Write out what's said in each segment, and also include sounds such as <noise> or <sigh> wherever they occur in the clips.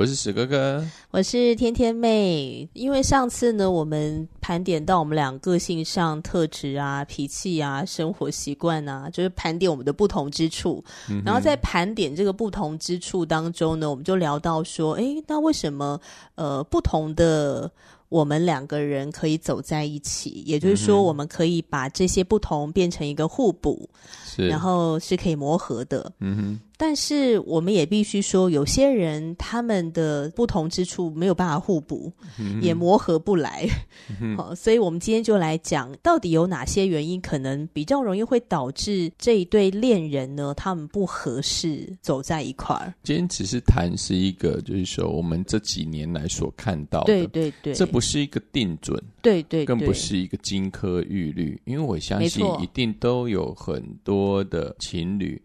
我是史哥哥，我是天天妹。因为上次呢，我们盘点到我们俩个性上特质啊、脾气啊、生活习惯啊，就是盘点我们的不同之处。嗯、然后在盘点这个不同之处当中呢，我们就聊到说，诶，那为什么呃不同的我们两个人可以走在一起？也就是说，我们可以把这些不同变成一个互补，是然后是可以磨合的。嗯哼。但是我们也必须说，有些人他们的不同之处没有办法互补，嗯、也磨合不来。<laughs> 好，所以我们今天就来讲，到底有哪些原因可能比较容易会导致这一对恋人呢？他们不合适走在一块儿。今天只是谈是一个，就是说我们这几年来所看到的，对对对，这不是一个定准，对，对对，更不是一个金科玉律，因为我相信一定都有很多的情侣。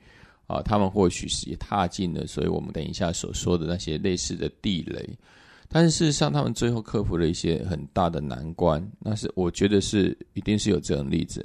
啊，他们或许是也踏进了，所以我们等一下所说的那些类似的地雷，但是事实上，他们最后克服了一些很大的难关，那是我觉得是一定是有这种例子。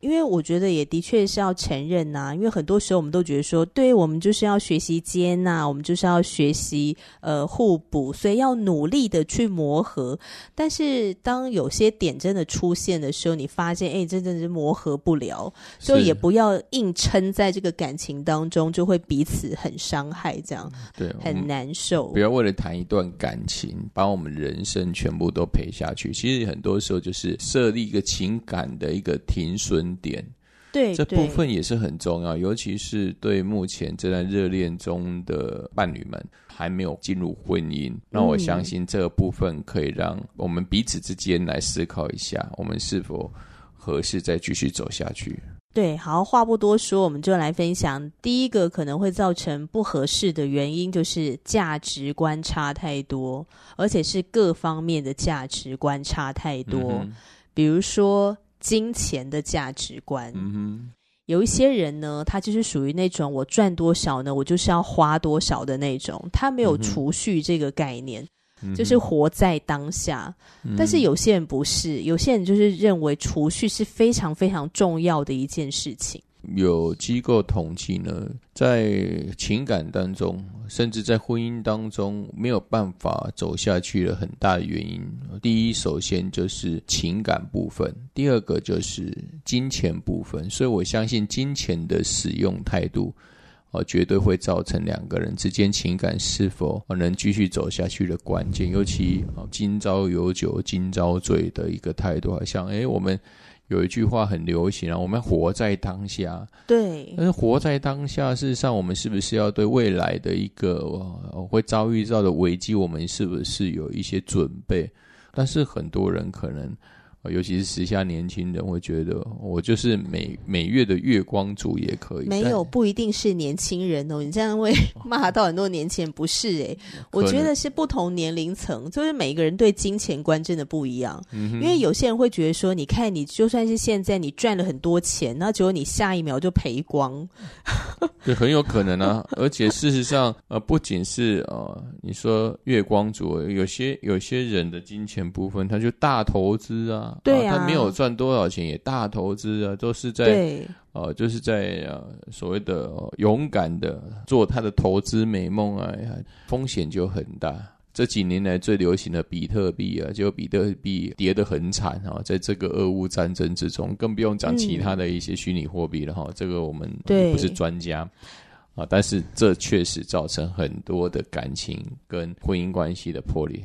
因为我觉得也的确是要承认呐，因为很多时候我们都觉得说，对，我们就是要学习接纳，我们就是要学习呃互补，所以要努力的去磨合。但是当有些点真的出现的时候，你发现哎，真的是磨合不了，所以也不要硬撑在这个感情当中，就会彼此很伤害，这样对，很难受。不要为了谈一段感情，把我们人生全部都赔下去。其实很多时候就是设立一个情感的一个停损点，对，这部分也是很重要，尤其是对目前正在热恋中的伴侣们，还没有进入婚姻，那我相信这个部分可以让我们彼此之间来思考一下，我们是否合适再继续走下去。对，好，话不多说，我们就来分享第一个可能会造成不合适的原因，就是价值观差太多，而且是各方面的价值观差太多，嗯，比如说。金钱的价值观，嗯哼，有一些人呢，他就是属于那种我赚多少呢，我就是要花多少的那种，他没有储蓄这个概念，嗯，就是活在当下。嗯，但是有些人不是，有些人就是认为储蓄是非常非常重要的一件事情。有机构统计呢，在情感当中，甚至在婚姻当中，没有办法走下去的很大的原因，第一，首先就是情感部分；第二个就是金钱部分。所以我相信，金钱的使用态度，啊，绝对会造成两个人之间情感是否能继续走下去的关键。尤其啊，今朝有酒今朝醉的一个态度，好像诶，我们。有一句话很流行啊，我们活在当下。对，但是活在当下，事实上，我们是不是要对未来的一个会遭遇到的危机，我们是不是有一些准备？但是很多人可能。尤其是时下年轻人会觉得，我就是每每月的月光族也可以。没有，不一定是年轻人哦。你这样会 <laughs> 骂到很多年轻人，不是诶，我觉得是不同年龄层，就是每个人对金钱观真的不一样。嗯。因为有些人会觉得说，你看你就算是现在你赚了很多钱，那结果你下一秒就赔光。<laughs> 对，很有可能啊。而且事实上，呃，不仅是呃，你说月光族，有些有些人的金钱部分，他就大投资啊。对啊，他没有赚多少钱，也大投资啊，都是在对呃，就是在呃所谓的、呃、勇敢的做他的投资美梦啊，风险就很大。这几年来最流行的比特币啊，结果比特币跌得很惨啊，在这个俄乌战争之中，更不用讲其他的一些虚拟货币了哈。嗯、这个我们不是专家啊，但是这确实造成很多的感情跟婚姻关系的破裂。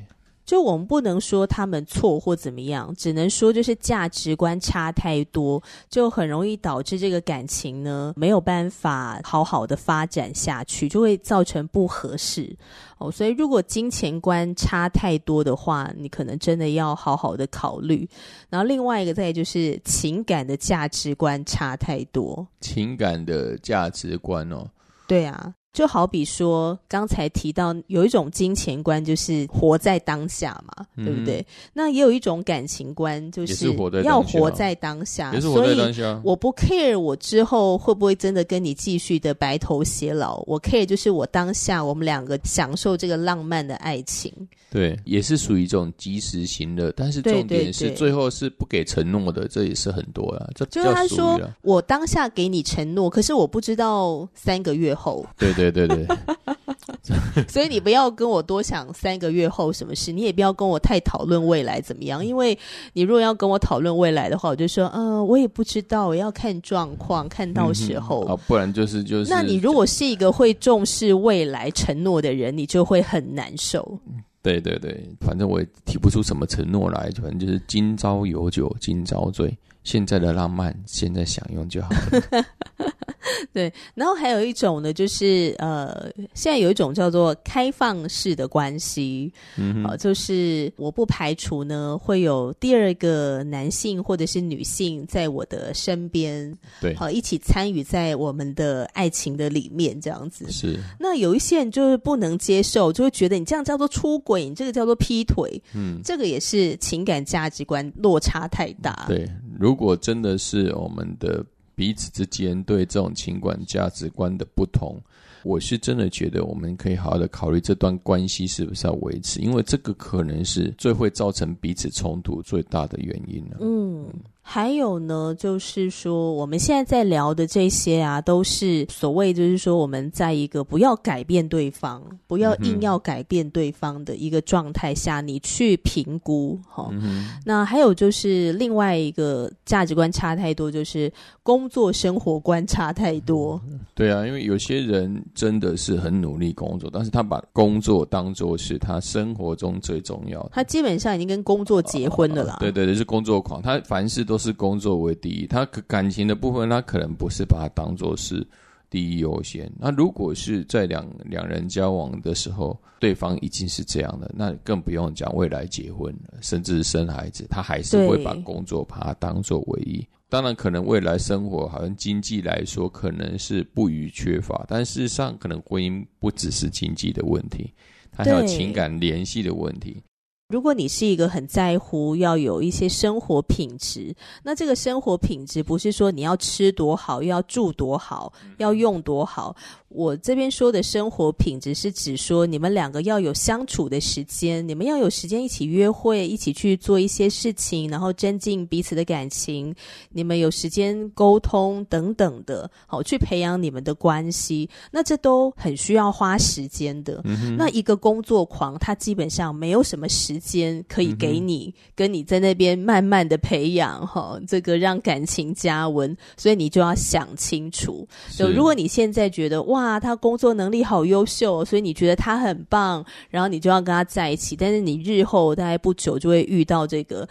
就我们不能说他们错或怎么样，只能说就是价值观差太多，就很容易导致这个感情呢没有办法好好的发展下去，就会造成不合适哦。所以如果金钱观差太多的话，你可能真的要好好的考虑。然后另外一个再就是情感的价值观差太多，情感的价值观哦，对啊。就好比说，刚才提到有一种金钱观，就是活在当下嘛，嗯、对不对？那也有一种感情观，就是要活在当下。也是活在当下。所以我不 care 我之后会不会真的跟你继续的白头偕老，我 care 就是我当下我们两个享受这个浪漫的爱情。对，也是属于一种及时行乐，但是重点是最后是不给承诺的，这也是很多啊。这就是他说我当下给你承诺，可是我不知道三个月后。对对。对对对，<laughs> 所以你不要跟我多想三个月后什么事，你也不要跟我太讨论未来怎么样，因为你如果要跟我讨论未来的话，我就说，嗯、呃，我也不知道，我要看状况，看到时候。啊、嗯，不然就是就是。那你如果是一个会重视未来承诺的人，你就会很难受。对对对，反正我也提不出什么承诺来，反正就是今朝有酒今朝醉，现在的浪漫现在享用就好了。<laughs> <laughs> 对，然后还有一种呢，就是呃，现在有一种叫做开放式的关系，嗯，呃，就是我不排除呢会有第二个男性或者是女性在我的身边，对，好，呃，一起参与在我们的爱情的里面，这样子是。那有一些人就是不能接受，就会觉得你这样叫做出轨，你这个叫做劈腿，嗯，这个也是情感价值观落差太大。对，如果真的是我们的。彼此之间对这种情感价值观的不同，我是真的觉得我们可以好好的考虑这段关系是不是要维持，因为这个可能是最会造成彼此冲突最大的原因了。嗯。还有呢，就是说我们现在在聊的这些啊，都是所谓就是说我们在一个不要改变对方，不要硬要改变对方的一个状态下，你去评估哈。嗯。那还有就是另外一个价值观差太多，就是工作生活观差太多。对啊，因为有些人真的是很努力工作，但是他把工作当作是他生活中最重要的。他基本上已经跟工作结婚了啦。啊，对对对，是工作狂，他凡事都。都是工作为第一，他感情的部分，他可能不是把它当做是第一优先。那如果是在两两人交往的时候，对方已经是这样的，那更不用讲未来结婚了，甚至生孩子，他还是会把工作把它当做唯一。当然，可能未来生活好像经济来说可能是不予缺乏，但事实上，可能婚姻不只是经济的问题，它还有情感联系的问题。如果你是一个很在乎要有一些生活品质，那这个生活品质不是说你要吃多好，要住多好，要用多好。我这边说的生活品质是指说你们两个要有相处的时间，你们要有时间一起约会，一起去做一些事情，然后增进彼此的感情。你们有时间沟通等等的，好，去培养你们的关系。那这都很需要花时间的。嗯。那一个工作狂，他基本上没有什么时间可以给你，嗯，跟你在那边慢慢的培养哈，这个让感情加温。所以你就要想清楚。就如果你现在觉得哇。啊，他工作能力好优秀，所以你觉得他很棒，然后你就要跟他在一起。但是你日后大概不久就会遇到这个，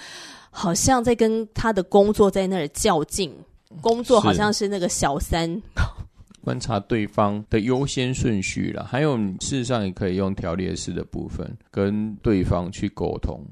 好像在跟他的工作在那儿较劲，工作好像是那个小三。观察对方的优先顺序了，还有事实上也可以用条列式的部分跟对方去沟通。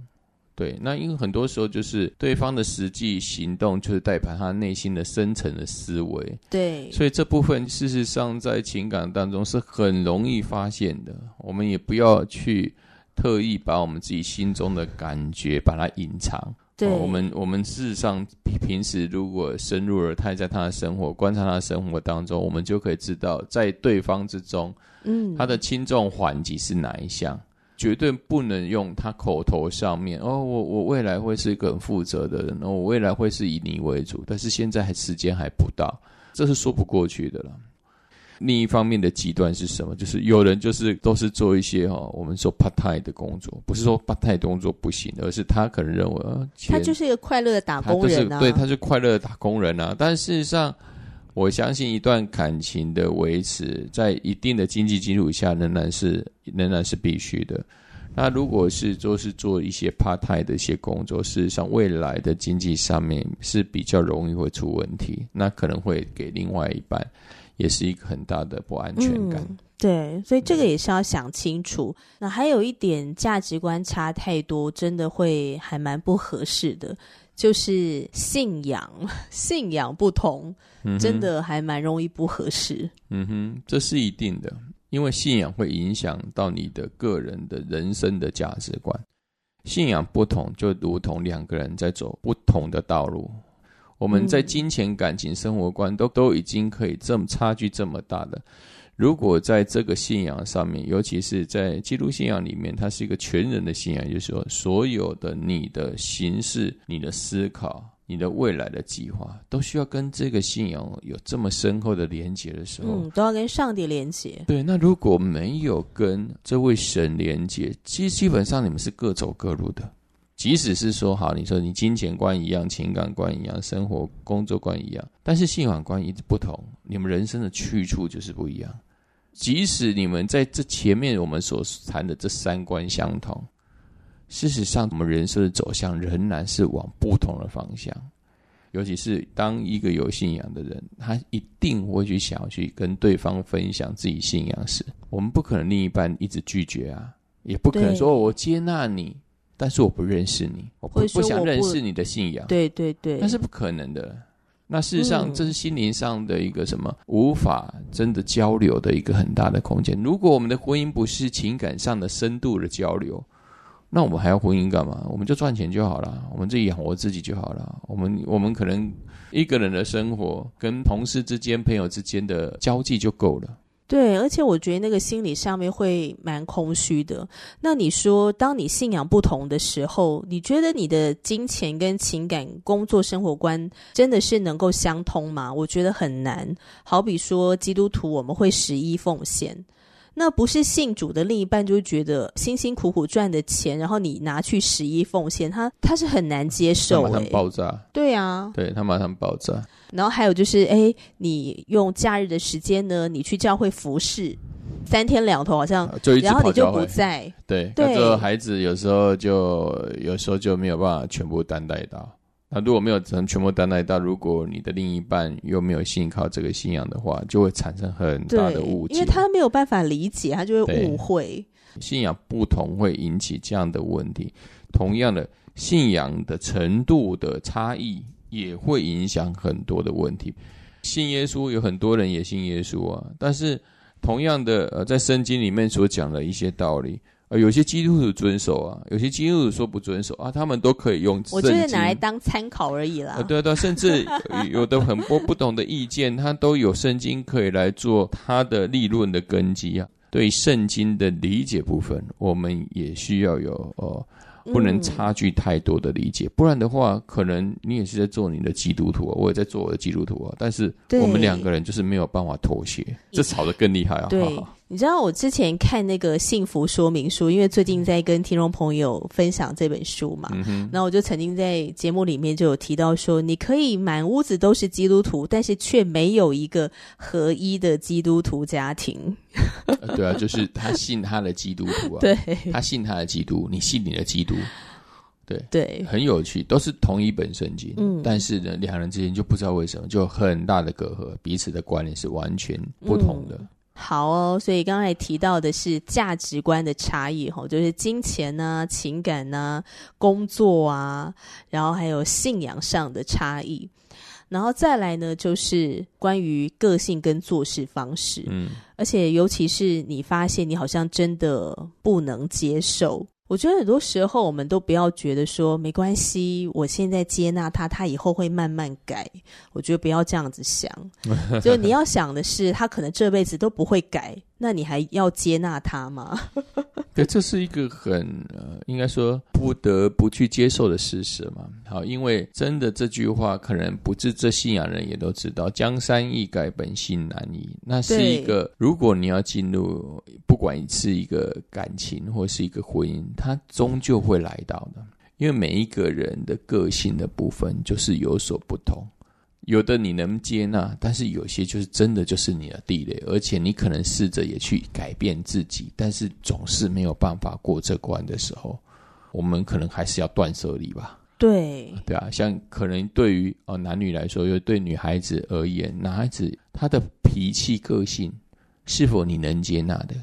对，那因为很多时候就是对方的实际行动，就是代表他内心的深层的思维。对，所以这部分事实上在情感当中是很容易发现的。我们也不要去特意把我们自己心中的感觉把它隐藏。对，哦，我们我们事实上平时如果深入而太在他的生活，观察他的生活当中，我们就可以知道在对方之中，嗯，他的轻重缓急是哪一项。绝对不能用他口头上面哦，我我未来会是一个很负责的人，我未来会是以你为主，但是现在还时间还不到，这是说不过去的了。另一方面的极端是什么？就是有人就是都是做一些哈、哦，我们说 part time 的工作，不是说 part time 工作不行，而是他可能认为他就是一个快乐的打工人啊，对，他是快乐的打工人啊，但事实上。我相信一段感情的维持，在一定的经济基础下，仍然是仍然是必须的。那如果是就是做一些 part time 的一些工作，事实上未来的经济上面是比较容易会出问题，那可能会给另外一半也是一个很大的不安全感。对，所以这个也是要想清楚。那还有一点价值观差太多，真的会还蛮不合适的，就是信仰 <laughs> 信仰不同，嗯、真的还蛮容易不合适。嗯哼，这是一定的。因为信仰会影响到你的个人的人生的价值观，信仰不同，就如同两个人在走不同的道路。我们在金钱、感情、生活观都都已经可以这么差距这么大的，如果在这个信仰上面，尤其是在基督信仰里面，它是一个全人的信仰，就是说，所有的你的形式、你的思考。你的未来的计划都需要跟这个信仰有这么深厚的连接的时候，嗯，都要跟上帝连接。对，那如果没有跟这位神连接，其实基本上你们是各走各路的。即使是说好，你说你金钱观一样，情感观一样，生活工作观一样，但是信仰观一直不同，你们人生的去处就是不一样。即使你们在这前面我们所谈的这三观相同。事实上，我们人生的走向仍然是往不同的方向。尤其是当一个有信仰的人，他一定会去想要去跟对方分享自己信仰时，我们不可能另一半一直拒绝啊，也不可能说我接纳你，但是我不认识你，我不不想认识你的信仰。对对对，那是不可能的。那事实上，这是心灵上的一个什么、嗯、无法真的交流的一个很大的空间。如果我们的婚姻不是情感上的深度的交流，那我们还要婚姻干嘛？我们就赚钱就好了，我们自己养活自己就好了。我们我们可能一个人的生活，跟同事之间、朋友之间的交际就够了。对，而且我觉得那个心理上面会蛮空虚的。那你说，当你信仰不同的时候，你觉得你的金钱跟情感、工作、生活观真的是能够相通吗？我觉得很难。好比说，基督徒我们会十一奉献。那不是信主的另一半就会觉得辛辛苦苦赚的钱，然后你拿去十一奉献，他他是很难接受，马上爆炸。对啊，对他马上爆炸。然后还有就是，哎，你用假日的时间呢，你去教会服侍三天两头，好像，就一直然后你就不在。对，对，那这孩子有时候就有时候就没有办法全部担待到。那如果没有能全部担待到，如果你的另一半又没有信靠这个信仰的话，就会产生很大的误解，因为他没有办法理解，他就会误会。信仰不同会引起这样的问题，同样的信仰的程度的差异也会影响很多的问题。信耶稣有很多人也信耶稣啊，但是同样的呃，在圣经里面所讲的一些道理。有些基督徒遵守啊，有些基督徒说不遵守啊，他们都可以用。我就是拿来当参考而已啦。啊、对对，甚至有的很多不同的意见，他都有圣经可以来做他的立论的根基啊。对圣经的理解部分，我们也需要有哦。不能差距太多的理解，嗯、不然的话，可能你也是在做你的基督徒啊，我也在做我的基督徒啊，但是我们两个人就是没有办法妥协，对这吵得更厉害啊！对，好好你知道我之前看那个幸福说明书，因为最近在跟听众朋友分享这本书嘛，那我就曾经在节目里面就有提到说，你可以满屋子都是基督徒，但是却没有一个合一的基督徒家庭。呃、对啊，就是他信他的基督徒啊，<laughs> 对，他信他的基督，你信你的基督，对对，很有趣，都是同一本圣经，嗯，但是呢，两人之间就不知道为什么就很大的隔阂，彼此的观念是完全不同的。嗯、好哦，所以刚才提到的是价值观的差异，吼，就是金钱啊、情感啊、工作啊，然后还有信仰上的差异。然后再来呢，就是关于个性跟做事方式，嗯，而且尤其是你发现你好像真的不能接受。我觉得很多时候我们都不要觉得说没关系，我现在接纳他，他以后会慢慢改。我觉得不要这样子想，<laughs> 就你要想的是，他可能这辈子都不会改。那你还要接纳他吗？<laughs> 对，这是一个很呃，应该说不得不去接受的事实嘛。好，因为真的这句话，可能不是这信仰人也都知道，“江山易改，本性难移”。那是一个，如果你要进入，不管是一个感情或是一个婚姻，它终究会来到的。因为每一个人的个性的部分就是有所不同。有的你能接纳，但是有些就是真的就是你的地雷，而且你可能试着也去改变自己，但是总是没有办法过这关的时候，我们可能还是要断舍离吧。对，对啊，像可能对于哦男女来说，又对女孩子而言，男孩子他的脾气个性是否你能接纳的？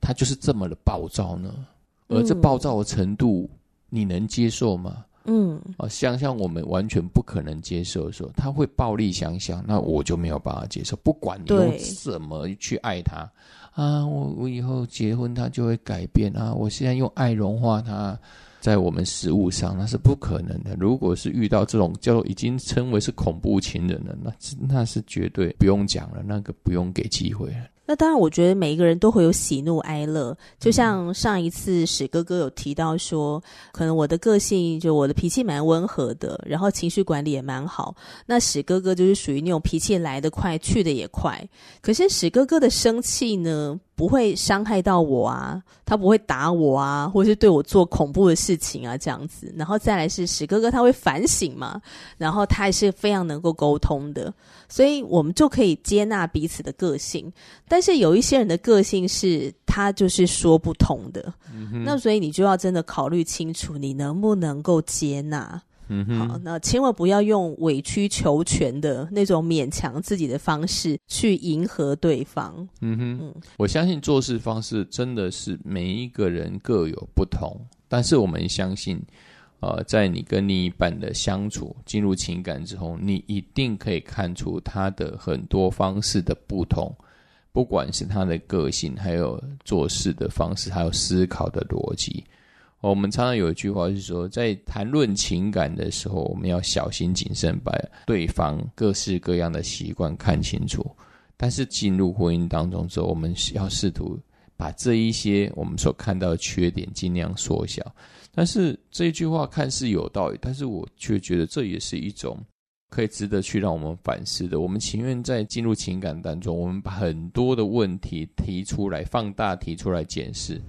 他就是这么的暴躁呢？而这暴躁的程度，你能接受吗？嗯，哦，想象我们完全不可能接受的时候，他会暴力想想，那我就没有办法接受。不管你用什么去爱他啊，我我以后结婚他就会改变啊，我现在用爱融化他。在我们食物上，那是不可能的。如果是遇到这种叫已经称为是恐怖情人了，那那是绝对不用讲了，那个不用给机会了。那当然，我觉得每一个人都会有喜怒哀乐。就像上一次史哥哥有提到说，可能我的个性就我的脾气蛮温和的，然后情绪管理也蛮好。那史哥哥就是属于那种脾气来得快，去得也快。可是史哥哥的生气呢，不会伤害到我啊，他不会打我啊，或是对我做恐怖的事情啊，这样子。然后再来是史哥哥，他会反省嘛，然后他也是非常能够沟通的，所以我们就可以接纳彼此的个性。但是有一些人的个性是他就是说不通的，嗯、那所以你就要真的考虑清楚，你能不能够接纳。嗯哼，好，那千万不要用委曲求全的那种勉强自己的方式去迎合对方。嗯哼，嗯，我相信做事方式真的是每一个人各有不同，但是我们相信，呃，在你跟另一半的相处进入情感之后，你一定可以看出他的很多方式的不同，不管是他的个性，还有做事的方式，还有思考的逻辑。我们常常有一句话是说，在谈论情感的时候，我们要小心谨慎，把对方各式各样的习惯看清楚。但是进入婚姻当中之后，我们要试图把这一些我们所看到的缺点尽量缩小。但是这句话看似有道理，但是我却觉得这也是一种可以值得去让我们反思的。我们情愿在进入情感当中，我们把很多的问题提出来，放大提出来检视。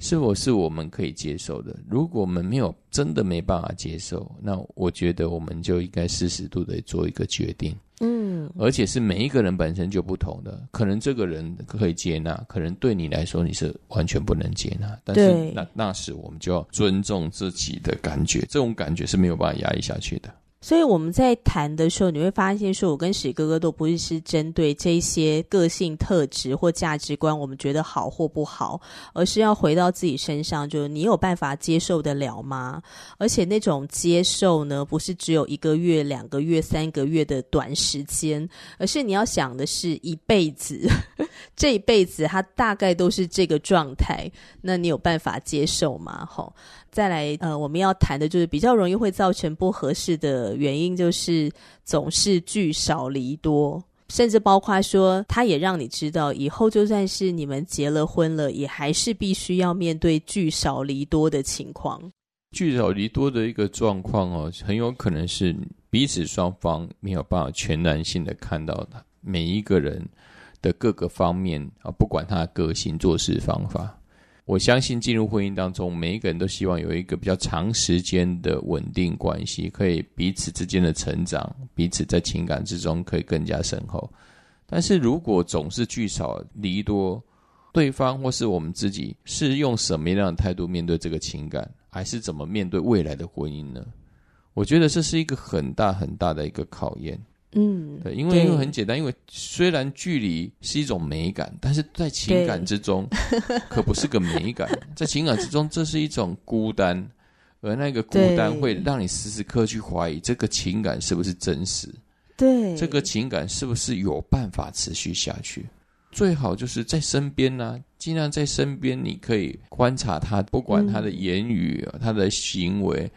是否是我们可以接受的？如果我们没有真的没办法接受，那我觉得我们就应该适时度的做一个决定。嗯，而且是每一个人本身就不同的，可能这个人可以接纳，可能对你来说你是完全不能接纳。但是那那时我们就要尊重自己的感觉，这种感觉是没有办法压抑下去的。所以我们在谈的时候，你会发现，说我跟史哥哥都不是是针对这些个性特质或价值观，我们觉得好或不好，而是要回到自己身上，就是你有办法接受得了吗？而且那种接受呢，不是只有一个月、两个月、三个月的短时间，而是你要想的是一辈子，<laughs> 这一辈子他大概都是这个状态，那你有办法接受吗？吼。再来，呃，我们要谈的就是比较容易会造成不合适的原因，就是总是聚少离多，甚至包括说，他也让你知道，以后就算是你们结了婚了，也还是必须要面对聚少离多的情况。聚少离多的一个状况哦，很有可能是彼此双方没有办法全然性的看到他每一个人的各个方面啊，不管他的个性、做事方法。我相信进入婚姻当中，每一个人都希望有一个比较长时间的稳定关系，可以彼此之间的成长，彼此在情感之中可以更加深厚。但是如果总是聚少离多，对方或是我们自己是用什么样的态度面对这个情感，还是怎么面对未来的婚姻呢？我觉得这是一个很大很大的一个考验。嗯，对，因为因为很简单，因为虽然距离是一种美感，但是在情感之中 <laughs> 可不是个美感，在情感之中这是一种孤单，而那个孤单会让你时时刻去怀疑这个情感是不是真实，对，这个情感是不是有办法持续下去？最好就是在身边呢、啊，尽量在身边，你可以观察他，不管他的言语、嗯、他的行为。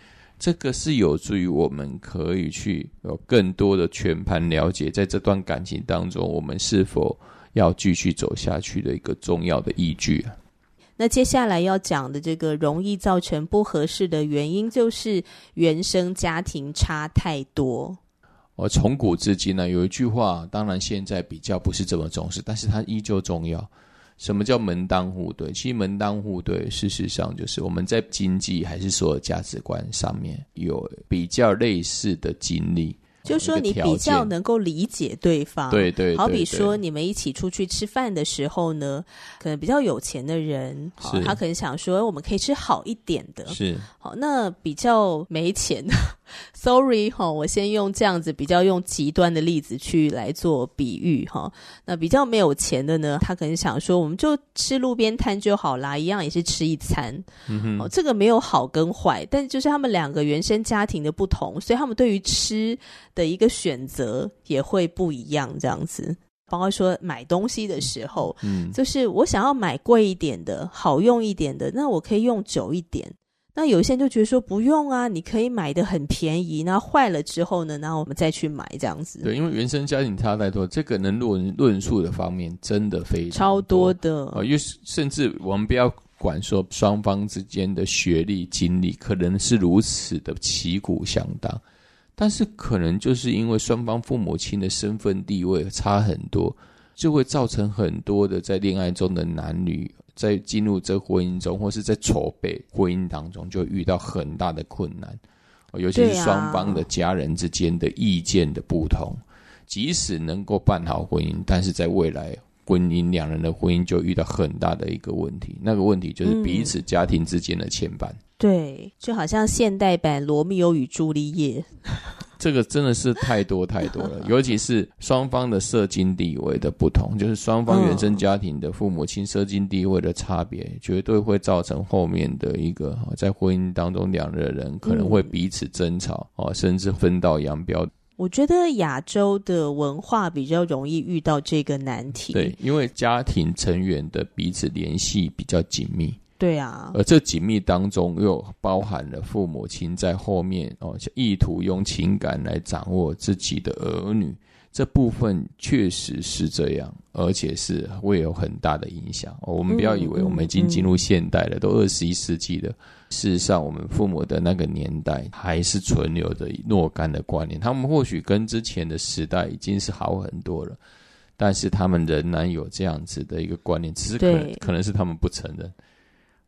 这个是有助于我们可以去有更多的全盘了解，在这段感情当中，我们是否要继续走下去的一个重要的依据啊。那接下来要讲的这个容易造成不合适的原因，就是原生家庭差太多。我从古至今呢，有一句话，当然现在比较不是这么重视，但是它依旧重要。什么叫门当户对？其实门当户对，事实上就是我们在经济还是所有价值观上面有比较类似的经历，就是说你比较能够理解对方。对对，对，对，好比说你们一起出去吃饭的时候呢，可能比较有钱的人，好，他可能想说我们可以吃好一点的。是，好，那比较没钱的，<laughs> sorry 哈，我先用这样子比较用极端的例子去来做比喻哈。那比较没有钱的呢，他可能想说我们就吃路边摊就好啦，一样也是吃一餐。哦，这个没有好跟坏，但就是他们两个原生家庭的不同，所以他们对于吃的一个选择也会不一样，这样子。包括说买东西的时候，嗯，就是我想要买贵一点的、好用一点的，那我可以用久一点。那有些人就觉得说不用啊，你可以买的很便宜，那坏了之后呢，然后我们再去买这样子。对，因为原生家庭差太多，这个能论论述的方面真的非常多超多的啊，因为甚至我们不要管说双方之间的学历、经历，可能是如此的旗鼓相当。但是可能就是因为双方父母亲的身份地位差很多，就会造成很多的在恋爱中的男女在进入这婚姻中，或是在筹备婚姻当中，就遇到很大的困难。尤其是双方的家人之间的意见的不同，即使能够办好婚姻，但是在未来婚姻两人的婚姻就遇到很大的一个问题。那个问题就是彼此家庭之间的牵绊。对，就好像现代版《罗密欧与朱丽叶》，这个真的是太多太多了。<laughs> 尤其是双方的社经地位的不同，就是双方原生家庭的父母亲社经地位的差别，嗯，绝对会造成后面的一个在婚姻当中，两个人可能会彼此争吵哦，嗯，甚至分道扬镳。我觉得亚洲的文化比较容易遇到这个难题，对，因为家庭成员的彼此联系比较紧密。对啊，而这紧密当中又包含了父母亲在后面哦，意图用情感来掌握自己的儿女，这部分确实是这样，而且是会有很大的影响。哦，我们不要以为我们已经进入现代了，嗯嗯、都二十一世纪了。事实上，我们父母的那个年代还是存留着若干的观念，他们或许跟之前的时代已经是好很多了，但是他们仍然有这样子的一个观念，只是可能可能是他们不承认。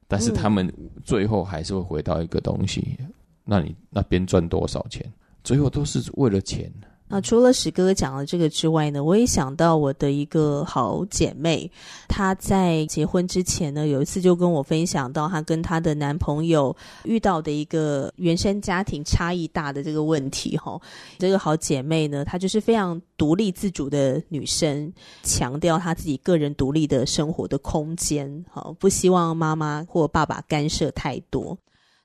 但是他们最后还是会回到一个东西，嗯、那你那边赚多少钱，最后都是为了钱。那除了史哥哥讲的这个之外呢，我也想到我的一个好姐妹，她在结婚之前呢，有一次就跟我分享到她跟她的男朋友遇到的一个原生家庭差异大的这个问题。哈，这个好姐妹呢，她就是非常独立自主的女生，强调她自己个人独立的生活的空间，好，不希望妈妈或爸爸干涉太多。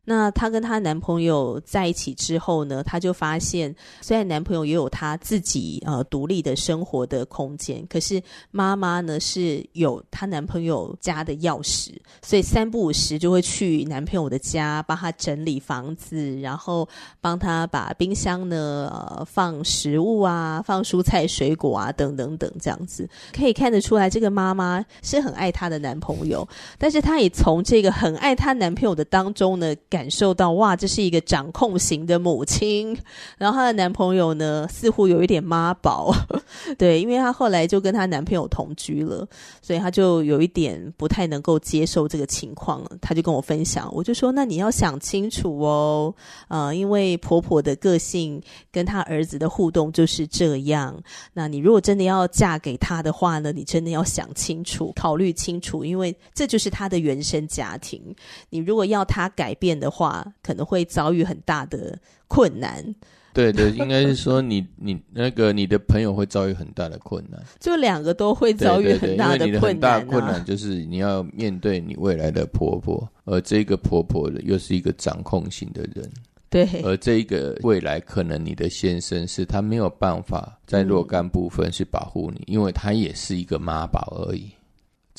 那她跟她男朋友在一起之后呢，她就发现，虽然男朋友也有他自己呃独立的生活的空间，可是妈妈呢是有她男朋友家的钥匙，所以三不五时就会去男朋友的家帮他整理房子，然后帮他把冰箱呢呃放食物啊，放蔬菜水果啊等等等这样子，可以看得出来这个妈妈是很爱她的男朋友，但是她也从这个很爱她男朋友的当中呢。感受到哇，这是一个掌控型的母亲。然后她的男朋友呢，似乎有一点妈宝，<laughs> 对，因为她后来就跟她男朋友同居了，所以她就有一点不太能够接受这个情况。她就跟我分享，我就说，那你要想清楚哦，呃，因为婆婆的个性跟她儿子的互动就是这样。那你如果真的要嫁给他的话呢，你真的要想清楚，考虑清楚，因为这就是他的原生家庭。你如果要他改变的话，可能会遭遇很大的困难。对对，应该是说你 <laughs> 你那个你的朋友会遭遇很大的困难，就两个都会遭遇很大的困难啊。对对对，因为你的很大困难就是你要面对你未来的婆婆，而这个婆婆又是一个掌控型的人。对，而这个未来可能你的先生是他没有办法在若干部分去保护你，嗯，因为他也是一个妈宝而已。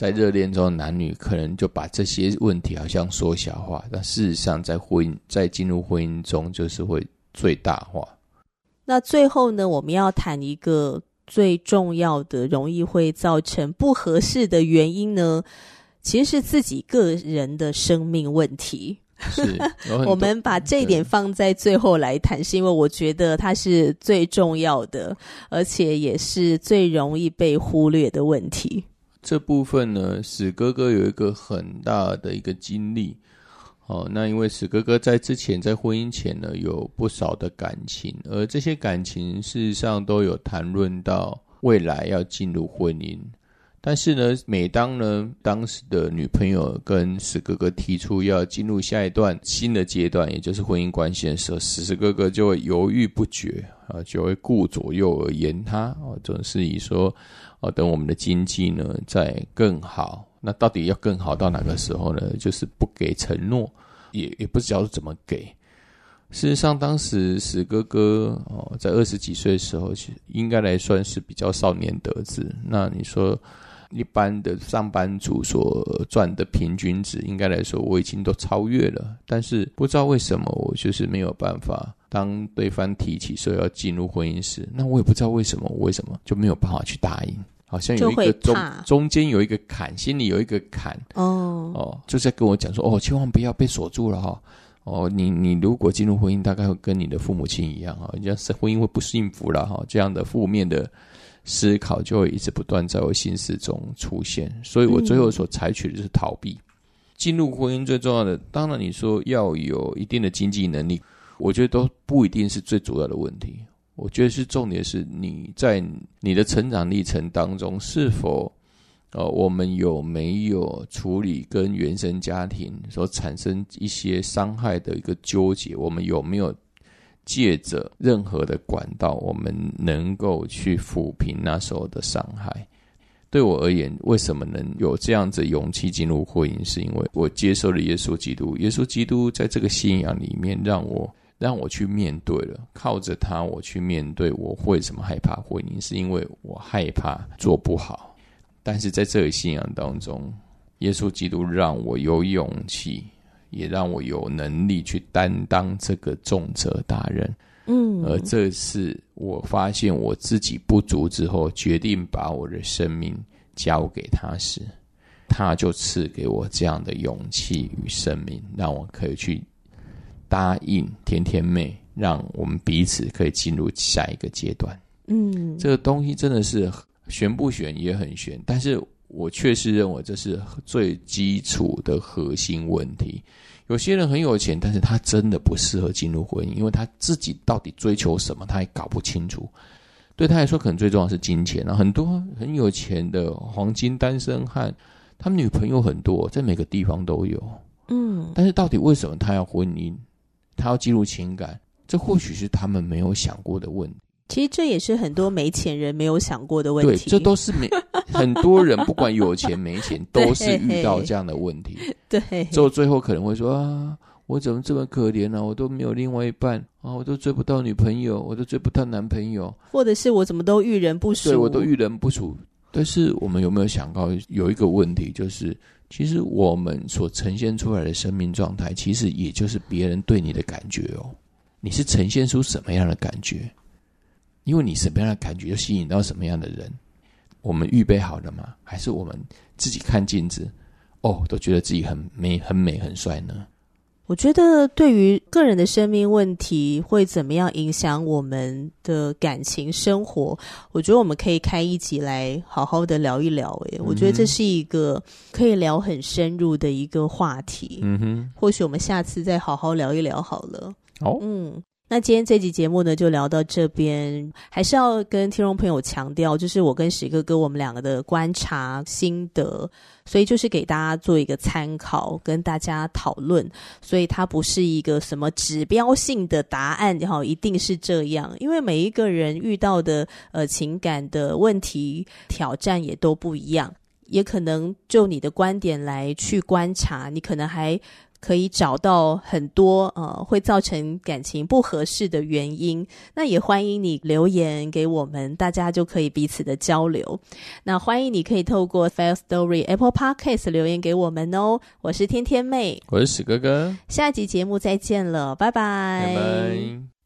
在热恋中，男女可能就把这些问题好像缩小化，但事实上，在婚姻在进入婚姻中，就是会最大化。那最后呢，我们要谈一个最重要的、容易会造成不合适的原因呢，其实是自己个人的生命问题。是，<laughs> 我们把这一点放在最后来谈，是因为我觉得它是最重要的，而且也是最容易被忽略的问题。这部分呢，史哥哥有一个很大的一个经历，哦，那因为史哥哥在之前在婚姻前呢，有不少的感情，而这些感情事实上都有谈论到未来要进入婚姻。但是呢，每当呢当时的女朋友跟史哥哥提出要进入下一段新的阶段，也就是婚姻关系的时候，史哥哥就会犹豫不决啊，就会顾左右而言他啊，总是以说啊，等我们的经济呢再更好，那到底要更好到哪个时候呢？就是不给承诺，也也不知道怎么给。事实上，当时史哥哥哦，在二十几岁的时候，其实应该来算是比较少年得志。那你说？一般的上班族所赚的平均值，应该来说我已经都超越了，但是不知道为什么我就是没有办法。当对方提起说要进入婚姻时，那我也不知道为什么，我为什么就没有办法去答应？好像有一个中中间有一个坎，心里有一个坎哦哦，就在跟我讲说哦，千万不要被锁住了哈哦，你你如果进入婚姻，大概会跟你的父母亲一样哈，人家是婚姻会不幸福了哈，这样的负面的。思考就会一直不断在我心思中出现，所以我最后所采取的就是逃避。进入婚姻最重要的，当然你说要有一定的经济能力，我觉得都不一定是最主要的问题。我觉得是重点是你在你的成长历程当中，是否呃，我们有没有处理跟原生家庭所产生一些伤害的一个纠结？我们有没有？借着任何的管道，我们能够去抚平那时候的伤害。对我而言，为什么能有这样子勇气进入婚姻？是因为我接受了耶稣基督。耶稣基督在这个信仰里面，让我让我去面对了，靠着他，我去面对。我为什么害怕婚姻？是因为我害怕做不好。但是在这个信仰当中，耶稣基督让我有勇气。也让我有能力去担当这个重责大任，嗯，而这次我发现我自己不足之后，决定把我的生命交给他时，他就赐给我这样的勇气与生命，让我可以去答应甜甜妹，让我们彼此可以进入下一个阶段。嗯，这个东西真的是玄不玄也很玄，但是。我确实认为这是最基础的核心问题。有些人很有钱，但是他真的不适合进入婚姻，因为他自己到底追求什么，他也搞不清楚。对他来说，可能最重要是金钱啊。很多很有钱的黄金单身汉，他们女朋友很多，在每个地方都有。嗯，但是到底为什么他要婚姻？他要进入情感？这或许是他们没有想过的问题。其实这也是很多没钱人没有想过的问题。对，这都是没 <laughs> 很多人不管有钱没钱，都是遇到这样的问题。对，就最后可能会说啊，我怎么这么可怜呢、啊？我都没有另外一半啊，我都追不到女朋友，我都追不到男朋友，或者是我怎么都遇人不淑？对，我都遇人不淑。但是我们有没有想到有一个问题，就是其实我们所呈现出来的生命状态，其实也就是别人对你的感觉哦。你是呈现出什么样的感觉？因为你什么样的感觉，就吸引到什么样的人。我们预备好了吗？还是我们自己看镜子，哦，都觉得自己很美、很美、很帅呢？我觉得，对于个人的生命问题会怎么样影响我们的感情生活，我觉得我们可以开一集来好好的聊一聊。哎，我觉得这是一个可以聊很深入的一个话题。嗯哼，或许我们下次再好好聊一聊好了。好，嗯。那今天这集节目呢，就聊到这边。还是要跟听众朋友强调，就是我跟史哥哥我们两个的观察心得，所以就是给大家做一个参考，跟大家讨论。所以它不是一个什么指标性的答案，哈，一定是这样。因为每一个人遇到的呃情感的问题挑战也都不一样，也可能就你的观点来去观察，你可能还。可以找到很多呃会造成感情不合适的原因，那也欢迎你留言给我们，大家就可以彼此的交流。那欢迎你可以透过 Firstory Apple Podcast 留言给我们哦。我是天天妹，我是史哥哥，下一集节目再见了，拜拜。拜拜。